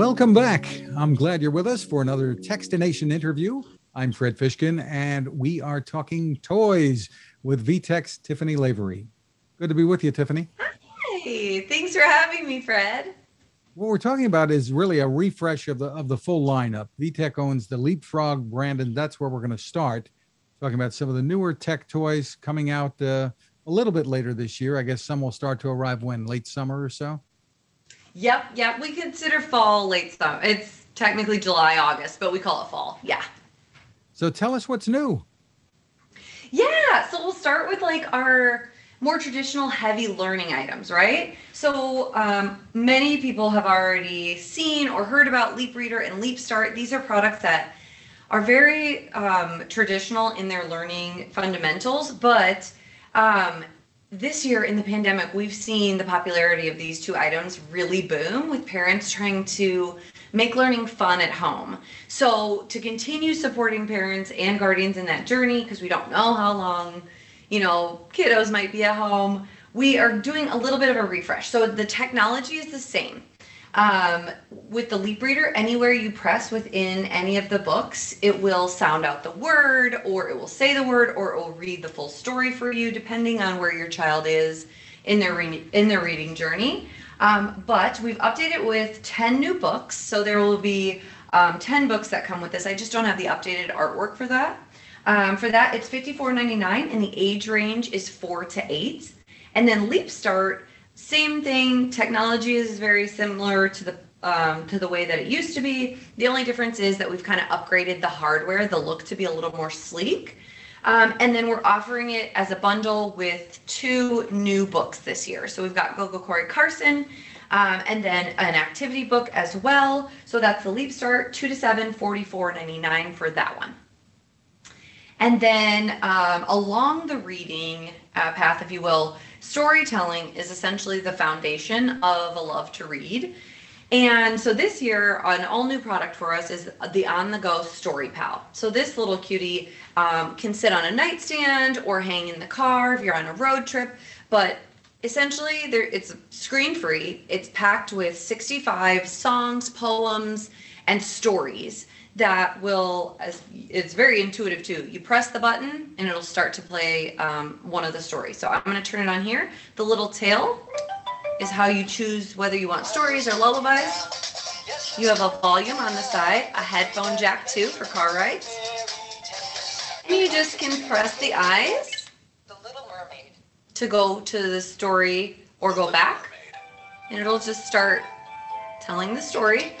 Welcome back. I'm glad you're with us for another Techstination interview. I'm Fred Fishkin, and we are talking toys with VTech's Tiffany Lavery. Good to be with you, Tiffany. Hi, thanks for having me, Fred. What we're talking about is really a refresh of the of the full lineup. VTech owns the Leapfrog brand, and that's where we're going to start. Talking about some of the newer tech toys coming out uh, a little bit later this year. I guess some will start to arrive when late summer or so. Yep, yep. We consider fall late summer. It's technically July, August, but we call it fall. Yeah. So tell us what's new. Yeah. So we'll start with like our more traditional heavy learning items, right? So um, many people have already seen or heard about Leap Reader and Leap Start. These are products that are very um, traditional in their learning fundamentals, but um, this year in the pandemic, we've seen the popularity of these two items really boom with parents trying to make learning fun at home. So, to continue supporting parents and guardians in that journey, because we don't know how long, you know, kiddos might be at home, we are doing a little bit of a refresh. So, the technology is the same. Um, with the Leap Reader, anywhere you press within any of the books, it will sound out the word, or it will say the word, or it will read the full story for you, depending on where your child is in their re- in their reading journey. Um, but we've updated with 10 new books, so there will be um, 10 books that come with this. I just don't have the updated artwork for that. Um, for that, it's $54.99, and the age range is four to eight. And then Leap Start same thing. Technology is very similar to the um, to the way that it used to be. The only difference is that we've kind of upgraded the hardware, the look to be a little more sleek. Um, and then we're offering it as a bundle with two new books this year. So we've got Gogo Cory Carson um, and then an activity book as well. So that's the Leap Start, 2 to 7, 44.99 for that one. And then um, along the reading uh, path, if you will, storytelling is essentially the foundation of a love to read. And so this year, an all new product for us is the On the Go Story Pal. So this little cutie um, can sit on a nightstand or hang in the car if you're on a road trip. But essentially, there it's screen free. It's packed with 65 songs, poems, and stories that will it's very intuitive too. You press the button and it'll start to play um, one of the stories. So i'm going to turn it on here. The little tail is how you choose whether you want stories or lullabies. You have a volume on the side a headphone jack too for car rides. And you just can press the eyes to go to the story or go back and it'll just start telling the story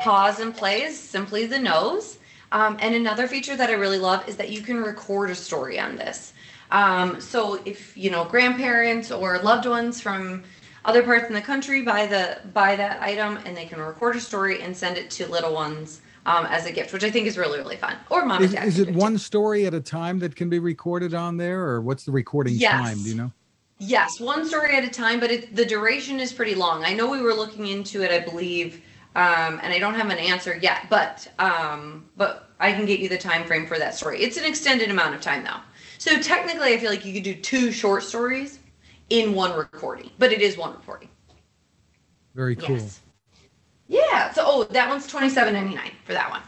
pause and play is simply the nose. Um, and another feature that I really love is that you can record a story on this. Um, so if you know grandparents or loved ones from other parts in the country buy the buy that item and they can record a story and send it to little ones um, as a gift, which I think is really really fun. Or mom is, and dad. Is it one story at a time that can be recorded on there, or what's the recording yes. time? Do you know? Yes, one story at a time, but it, the duration is pretty long. I know we were looking into it. I believe um, and I don't have an answer yet, but um, but I can get you the time frame for that story. It's an extended amount of time though. So technically, I feel like you could do two short stories in one recording, but it is one recording. Very cool. Yes. Yeah. So oh, that one's twenty seven ninety nine for that one.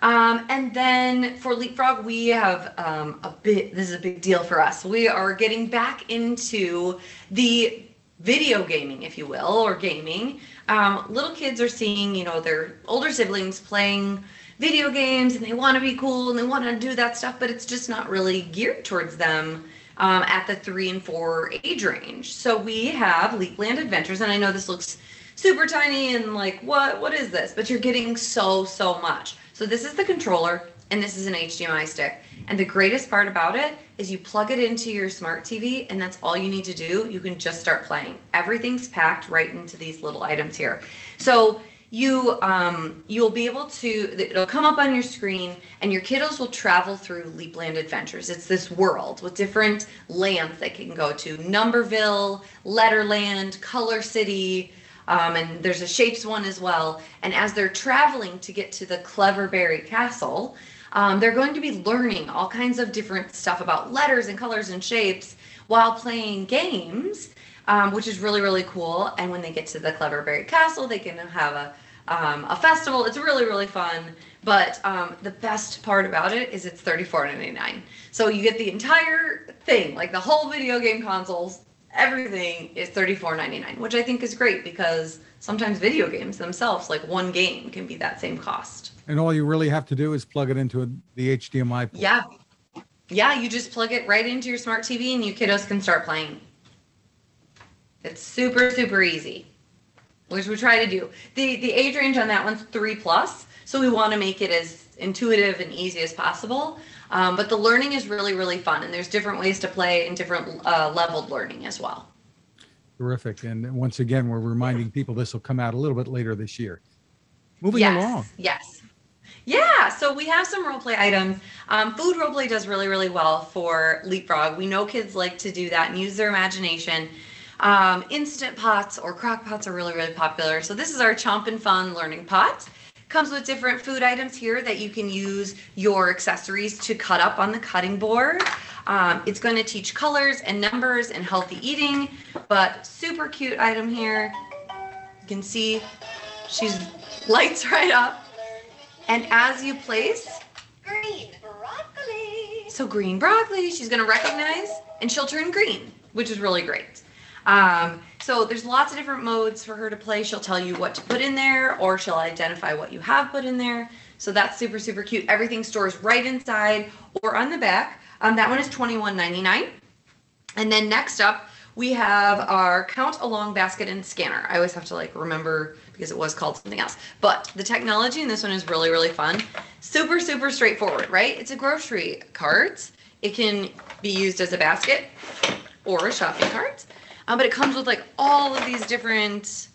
Um, and then for Leapfrog, we have um, a bit. This is a big deal for us. We are getting back into the video gaming, if you will, or gaming um, little kids are seeing, you know, their older siblings playing video games and they want to be cool and they want to do that stuff, but it's just not really geared towards them um, at the three and four age range. So we have Leapland Adventures, and I know this looks super tiny and like what what is this? But you're getting so so much. So this is the controller, and this is an HDMI stick. And the greatest part about it is you plug it into your smart TV and that's all you need to do. You can just start playing. Everything's packed right into these little items here. So you um, you'll be able to it'll come up on your screen and your kiddos will travel through leapland adventures it's this world with different lands they can go to numberville letterland color city um, and there's a shapes one as well and as they're traveling to get to the cleverberry castle Um, they're going to be learning all kinds of different stuff about letters and colors and shapes while playing games, um, which is really, really cool. And when they get to the Cleverberry Castle, they can have a, um, a festival. It's really, really fun. But um, the best part about it is it's $34.99. So you get the entire thing, like the whole video game consoles, everything is $34.99, which I think is great because sometimes video games themselves, like one game, can be that same cost. And all you really have to do is plug it into a, the HDMI port. Yeah. Yeah, you just plug it right into your smart TV and you kiddos can start playing. It's super, super easy, which we try to do. The the age range on that one's three plus, so we want to make it as intuitive and easy as possible. Um, but the learning is really, really fun, and there's different ways to play and different uh, leveled learning as well. Terrific. And once again, we're reminding people this will come out a little bit later this year. Moving yes, along. Yes. Yeah, so we have some role play items. Um, food role play does really, really well for Leapfrog. We know kids like to do that and use their imagination. Um, instant pots or crock pots are really, really popular. So this is our Choppin' Fun learning pot. Comes with different food items here that you can use your accessories to cut up on the cutting board. Um, it's going to teach colors and numbers and healthy eating, but super cute item here. You can see she's lights right up. And as you place, Green broccoli. so green broccoli, she's going to recognize and she'll turn green, which is really great. Um, so there's lots of different modes for her to play. She'll tell you what to put in there or she'll identify what you have put in there. So that's super, super cute. Everything stores right inside or on the back. Um, that one is $21.99. And then next up, we have our count along basket and scanner. I always have to like remember because it was called something else. But the technology in this one is really, really fun. Super, super straightforward, right? It's a grocery cart. It can be used as a basket or a shopping cart. Um, but it comes with like all of these different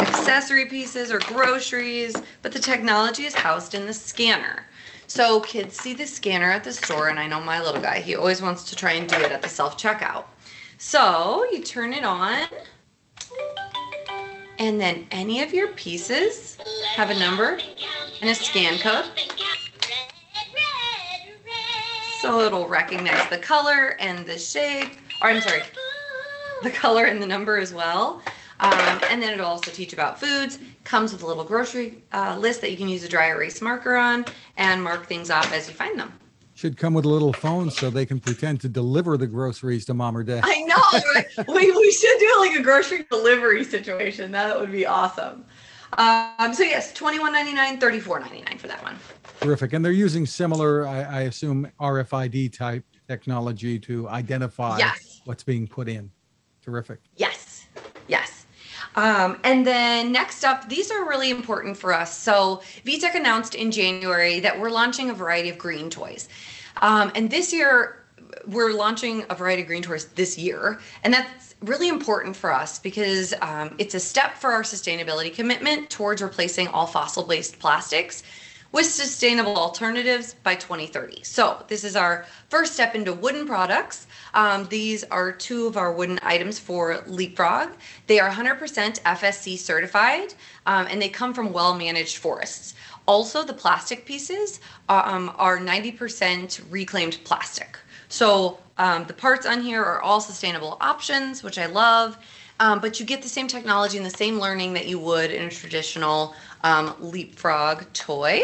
accessory pieces or groceries, but the technology is housed in the scanner. So kids see the scanner at the store, and I know my little guy, he always wants to try and do it at the self checkout. So you turn it on, and then any of your pieces have a number and a scan code. So it'll recognize the color and the shape, or I'm sorry, the color and the number as well. Um, and then it'll also teach about foods. Comes with a little grocery uh, list that you can use a dry erase marker on and mark things off as you find them. Should come with a little phone so they can pretend to deliver the groceries to mom or dad. I know. we, we should do like a grocery delivery situation. That would be awesome. Um, so yes, twenty one ninety nine, thirty four ninety nine for that one. Terrific. And they're using similar, I, I assume, RFID type technology to identify Yes. what's being put in. Terrific. Yes, yes. Um, and then next up, these are really important for us. So VTech announced in January that we're launching a variety of green toys. Um, and this year, we're launching a variety of green tours this year. And that's really important for us because um, it's a step for our sustainability commitment towards replacing all fossil based plastics with sustainable alternatives by 2030. So, this is our first step into wooden products. Um, these are two of our wooden items for Leapfrog. They are 100% FSC certified um, and they come from well managed forests. Also, the plastic pieces um, are 90% reclaimed plastic. So, um, the parts on here are all sustainable options, which I love. Um, but you get the same technology and the same learning that you would in a traditional um, leapfrog toy.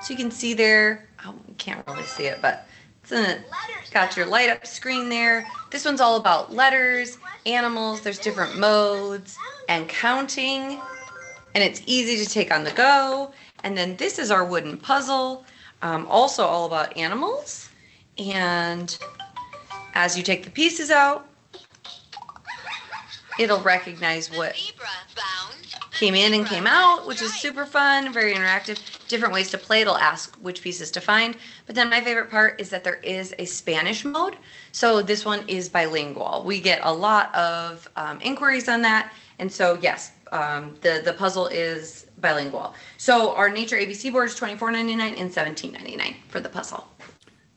So you can see there, oh, can't really see it, but it's in, got your light up screen there. This one's all about letters, animals, there's different modes, and counting. And it's easy to take on the go. And then this is our wooden puzzle, um, also all about animals. And as you take the pieces out, it'll recognize what came in and came out, which is super fun, very interactive. Different ways to play. It'll ask which pieces to find. But then my favorite part is that there is a Spanish mode. So this one is bilingual. We get a lot of um, inquiries on that. And so, yes, um, the, the puzzle is bilingual. So our Nature ABC board is $24.99 and $17.99 for the puzzle.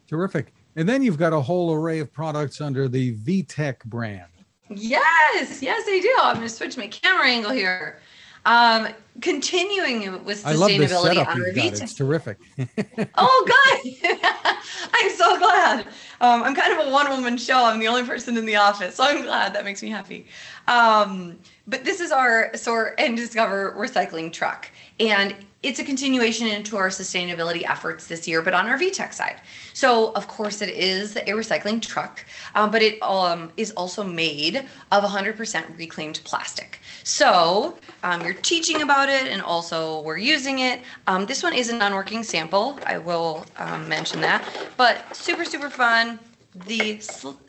Terrific. And then you've got a whole array of products under the VTech brand. Yes, yes, I do. I'm going to switch my camera angle here. Um, continuing with I love this sustainability on. Revita. It's terrific. Oh, good. I'm so glad. Um, I'm kind of a one woman show. I'm the only person in the office. So I'm glad. That makes me happy. Um, but this is our sort and discover recycling truck. And it's a continuation into our sustainability efforts this year, but on our VTech side. So, of course, it is a recycling truck, um, but it um, is also made of 100% reclaimed plastic. So, um, you're teaching about it and also we're using it. Um, this one is a non working sample. I will um, mention that, but super, super fun. The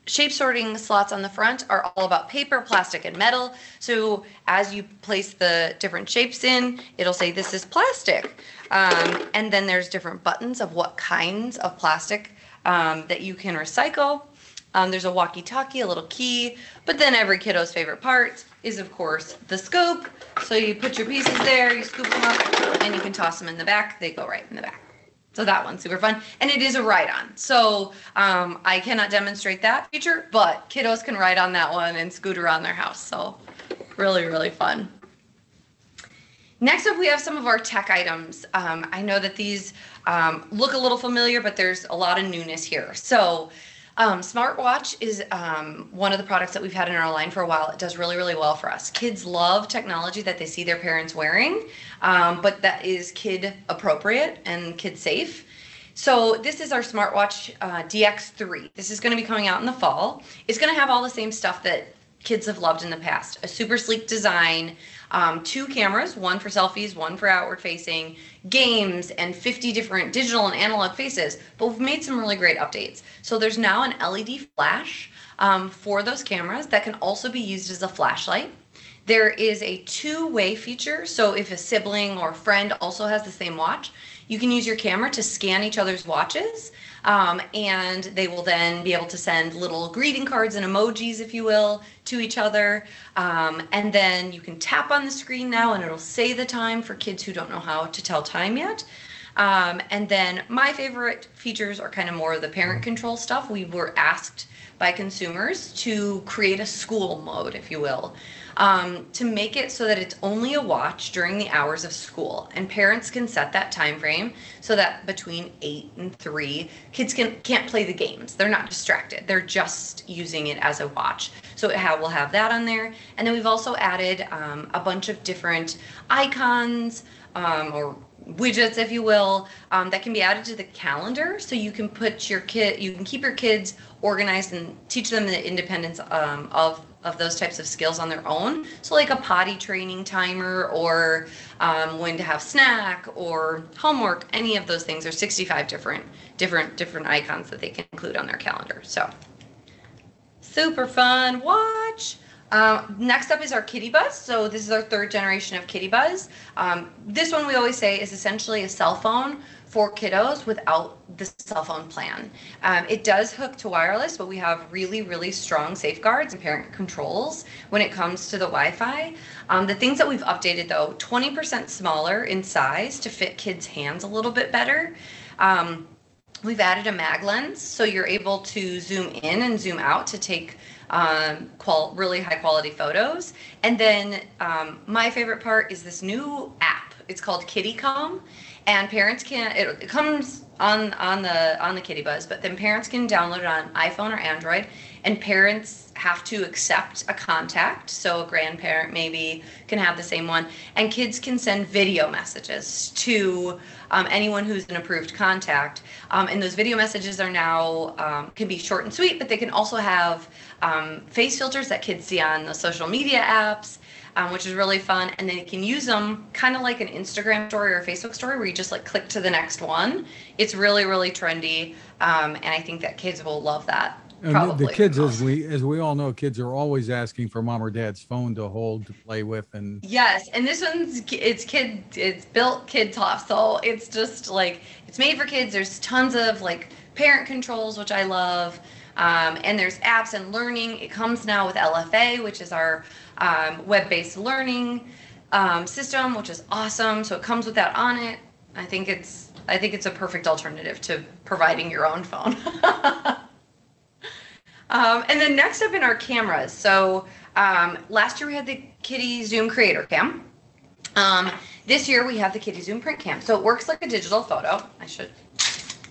shape sorting slots on the front are all about paper, plastic, and metal. So as you place the different shapes in, it'll say this is plastic. Um, and then there's different buttons of what kinds of plastic um, that you can recycle. Um, there's a walkie talkie, a little key, but then every kiddo's favorite part is, of course, the scoop. So you put your pieces there, you scoop them up, and you can toss them in the back. They go right in the back. So that one's super fun. And it is a ride on. So um, I cannot demonstrate that feature, but kiddos can ride on that one and scoot around their house. So really, really fun. Next up, we have some of our tech items. Um, I know that these um, look a little familiar, but there's a lot of newness here. So um, smartwatch is um, one of the products that we've had in our line for a while. It does really, really well for us. Kids love technology that they see their parents wearing, um, but that is kid appropriate and kid safe. So this is our smartwatch uh, DX3. This is going to be coming out in the fall. It's going to have all the same stuff that kids have loved in the past. A super sleek design, um, two cameras, one for selfies, one for outward facing, games, and 50 different digital and analog faces. But we've made some really great updates. So there's now an LED flash um, for those cameras that can also be used as a flashlight. There is a two way feature. So if a sibling or friend also has the same watch, you can use your camera to scan each other's watches. Um, and they will then be able to send little greeting cards and emojis, if you will, to each other. Um, and then you can tap on the screen now and it'll say the time for kids who don't know how to tell time yet. Um, and then my favorite features are kind of more of the parent control stuff. We were asked by consumers to create a school mode, if you will, um, to make it so that it's only a watch during the hours of school, and parents can set that time frame so that between eight and three, kids can can't play the games. They're not distracted. They're just using it as a watch. So it ha- we'll have that on there, and then we've also added um, a bunch of different icons um, or widgets, if you will, um, that can be added to the calendar. So you can put your kid, you can keep your kids organized and teach them the independence um, of of those types of skills on their own. So like a potty training timer, or um, when to have snack, or homework. Any of those things. There's 65 different different different icons that they can include on their calendar. So super fun watch. Um, next up is our KidiBuzz. So this is our third generation of KidiBuzz. Um, this one we always say is essentially a cell phone for kiddos without the cell phone plan. Um, it does hook to wireless, but we have really, really strong safeguards and parent controls when it comes to the Wi-Fi. Um, the things that we've updated though, 20% smaller in size to fit kids' hands a little bit better. Um, we've added a mag lens, so you're able to zoom in and zoom out to take um, qual- really high quality photos. And then um, my favorite part is this new app. It's called KidiCom, and parents can. It, it comes on on the on the KidiBuzz, but then parents can download it on iPhone or Android, and parents have to accept a contact. So a grandparent maybe can have the same one, and kids can send video messages to um, anyone who's an approved contact. Um, and those video messages are now um, can be short and sweet, but they can also have um, face filters that kids see on the social media apps. Um, which is really fun. And then you can use them kind of like an Instagram story or Facebook story where you just like click to the next one. It's really, really trendy. Um, and I think that kids will love that. Probably the kids, as we as we all know, kids are always asking for mom or dad's phone to hold to play with, and Yes, and this one's it's kid it's built kid tough, so it's just like it's made for kids. There's tons of like parent controls, which I love, um, and there's apps and learning. It comes now with LFA, which is our um, web-based learning um, system, which is awesome. So it comes with that on it. I think it's I think it's a perfect alternative to providing your own phone. Um, and then next up in our cameras. So um, last year we had the KidiZoom Creator Cam. Um, this year we have the KidiZoom print cam. So it works like a digital photo. I should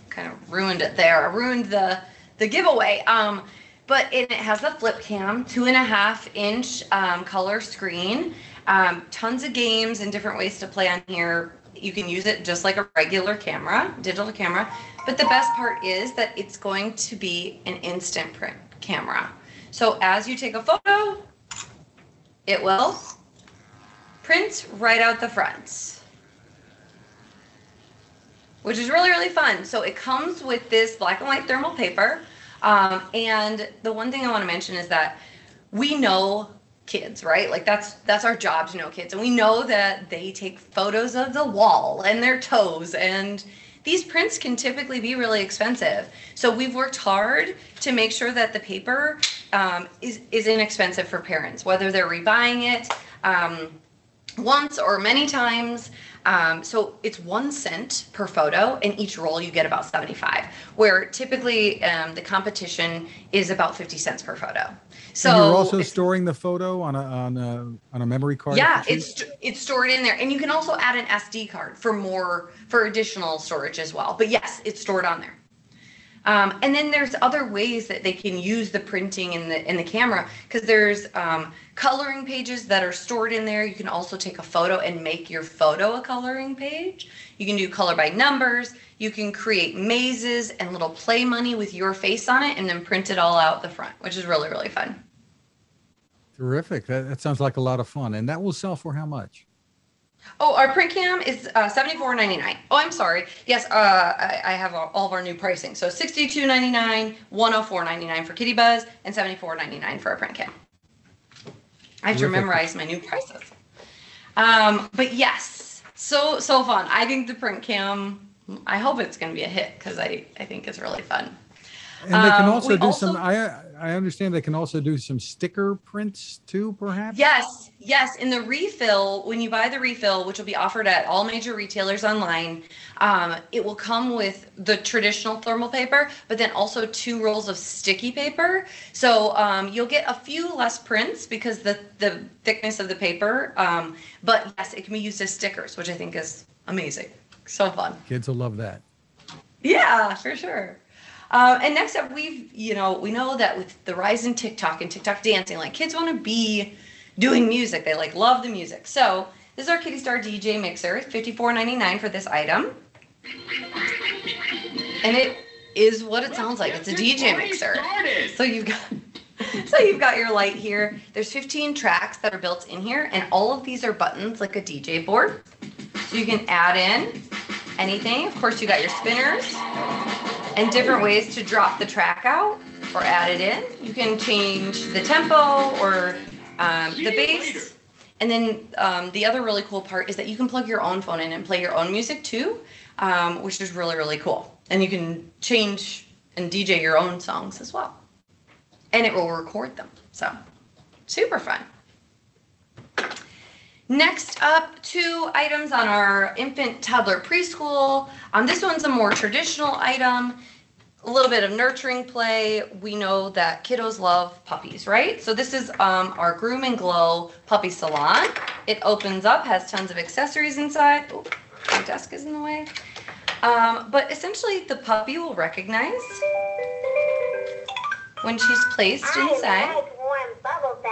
kind of ruined it there. I ruined the the giveaway. Um, but it, it has the flip cam, two and a half inch um, color screen, um, tons of games and different ways to play on here. You can use it just like a regular camera, digital camera. But the best part is that it's going to be an instant print camera. So as you take a photo, it will print right out the front which is really really fun. So it comes with this black and white thermal paper, um, and the one thing I want to mention is that we know kids, right? Like that's that's our job to know kids, and we know that they take photos of the wall and their toes and these prints can typically be really expensive. So we've worked hard to make sure that the paper um, is, is inexpensive for parents, whether they're rebuying it um, once or many times. Um, so it's one cent per photo, and each roll you get about 75, where typically um, the competition is about 50 cents per photo. So and you're also storing the photo on a on a on a memory card. yeah, it's it's stored in there, and you can also add an SD card for more for additional storage as well. But yes, it's stored on there. Um, and then there's other ways that they can use the printing in the in the camera because there's um, coloring pages that are stored in there. You can also take a photo and make your photo a coloring page. You can do color by numbers. You can create mazes and little play money with your face on it, and then print it all out the front, which is really really fun. Terrific. That, that sounds like a lot of fun. And that will sell for how much? Oh, our print cam is uh, seventy four ninety nine. Oh, I'm sorry. Yes, uh, I, I have all of our new pricing. So sixty two ninety nine, one hundred four ninety nine for KidiBuzz, and seventy four ninety nine for our print cam. I have to memorize my new prices. Um, but yes, so so fun. I think the print cam. I hope it's going to be a hit because I I think it's really fun. And they can Um, also do some. I I understand they can also do some sticker prints too, perhaps. Yes, yes. In the refill, when you buy the refill, which will be offered at all major retailers online, um, it will come with the traditional thermal paper, but then also two rolls of sticky paper. So um, you'll get a few less prints because the the thickness of the paper. Um, but yes, it can be used as stickers, which I think is amazing. So fun. Kids will love that. Yeah, for sure. Um, and next up, we've, you know, we know that with the rise in TikTok and TikTok dancing, like kids want to be doing music. They like love the music. So this is our KidiStar DJ mixer, fifty-four ninety-nine for this item. And it is what it sounds like. It's a DJ mixer. So you've got so you've got your light here. There's 15 tracks that are built in here, and all of these are buttons like a DJ board. So you can add in anything. Of course, you got your spinners and different ways to drop the track out or add it in. You can change the tempo or um, the bass. And then um, the other really cool part is that you can plug your own phone in and play your own music too, um, which is really, really cool. And you can change and DJ your own songs as well. And it will record them. So, super fun. Next up, two items on our infant, toddler, preschool. Um, this one's a more traditional item, a little bit of nurturing play. We know that kiddos love puppies, right? So this is um, our Groom and Glow Puppy Salon. It opens up, has tons of accessories inside. Oh, my desk is in the way. Um, but essentially, the puppy will recognize when she's placed inside.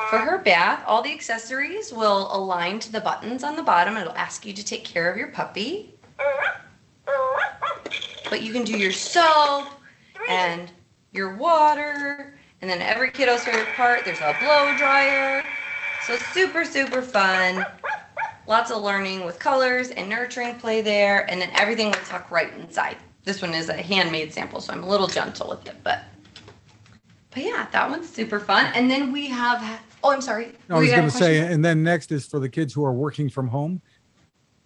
For her bath, all the accessories will align to the buttons on the bottom. It'll ask you to take care of your puppy. But you can do your soap and your water. And then every kiddo's favorite part, there's a blow dryer. So super, super fun. Lots of learning with colors and nurturing play there. And then everything will tuck right inside. This one is a handmade sample, so I'm a little gentle with it, but but yeah, that one's super fun. And then we have oh I'm sorry. I was going to say, and then next is for the kids who are working from home.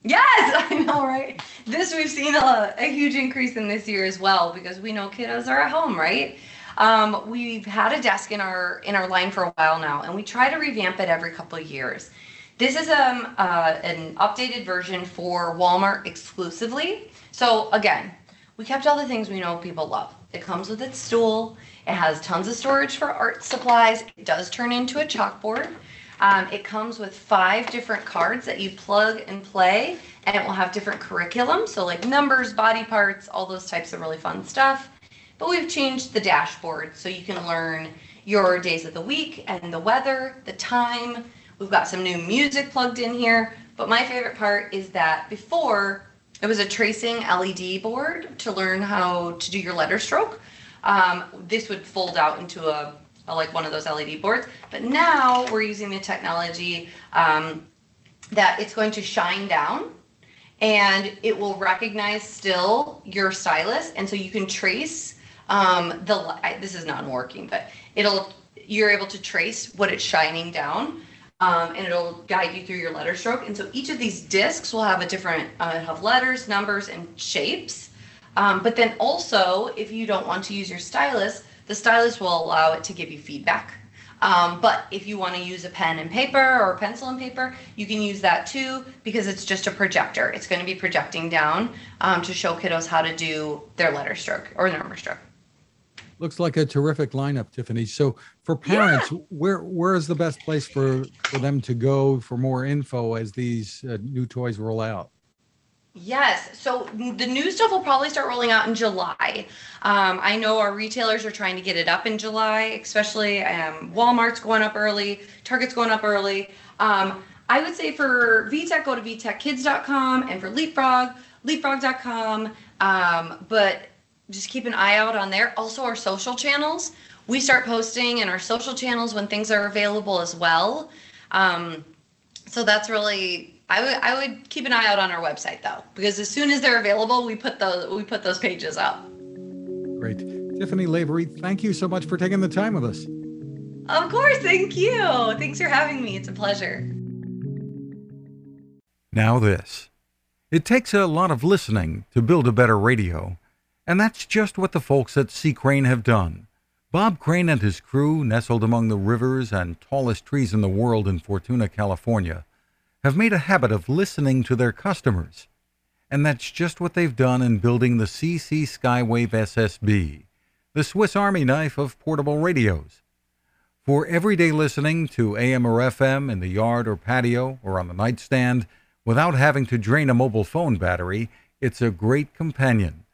Yes, I know, right? This we've seen a, a huge increase in this year as well because we know kiddos are at home, right? Um, we've had a desk in our in our line for a while now, and we try to revamp it every couple of years. This is um uh, an updated version for Walmart exclusively. So again, we kept all the things we know people love. It comes with its stool. It has tons of storage for art supplies. It does turn into a chalkboard. Um, it comes with five different cards that you plug and play, and it will have different curriculum. So, like numbers, body parts, all those types of really fun stuff. But we've changed the dashboard so you can learn your days of the week and the weather, the time. We've got some new music plugged in here. But my favorite part is that before it was a tracing LED board to learn how to do your letter stroke. Um, this would fold out into a, a, like one of those LED boards. But now we're using the technology um, that it's going to shine down and it will recognize still your stylus. And so you can trace um, the, I, this is not working, but it'll, you're able to trace what it's shining down. Um, and it'll guide you through your letter stroke. And so each of these discs will have a different, uh, have letters, numbers, and shapes. Um, but then also, if you don't want to use your stylus, the stylus will allow it to give you feedback. Um, but if you want to use a pen and paper or pencil and paper, you can use that too because it's just a projector. It's going to be projecting down um, to show kiddos how to do their letter stroke or number stroke. Looks like a terrific lineup, Tiffany. So for parents, yeah. where where is the best place for for them to go for more info as these uh, new toys roll out? Yes. So the new stuff will probably start rolling out in July. Um, I know our retailers are trying to get it up in July, especially um, Walmart's going up early, Target's going up early. Um, I would say for VTech, go to VTechKids.com, and for Leapfrog, Leapfrog.com. Um, but just keep an eye out on there. Also, our social channels. We start posting in our social channels when things are available as well. Um, so that's really I would I would keep an eye out on our website though, because as soon as they're available, we put those we put those pages up. Great, Tiffany Lavery, thank you so much for taking the time with us. Of course, thank you. Thanks for having me. It's a pleasure. Now this. It takes a lot of listening to build a better radio, and that's just what the folks at C. Crane have done. Bob Crane and his crew, nestled among the rivers and tallest trees in the world in Fortuna, California, have made a habit of listening to their customers. And that's just what they've done in building the CC Skywave SSB, the Swiss Army knife of portable radios. For everyday listening to AM or FM in the yard or patio or on the nightstand without having to drain a mobile phone battery, it's a great companion.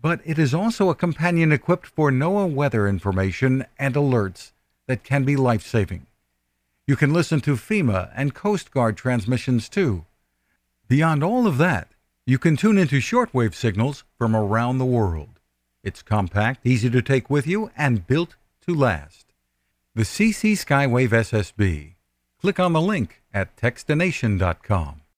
But it is also a companion equipped for NOAA weather information and alerts that can be life saving. You can listen to FEMA and Coast Guard transmissions too. Beyond all of that, you can tune into shortwave signals from around the world. It's compact, easy to take with you, and built to last. The CC Skywave SSB. Click on the link at Techstination.com.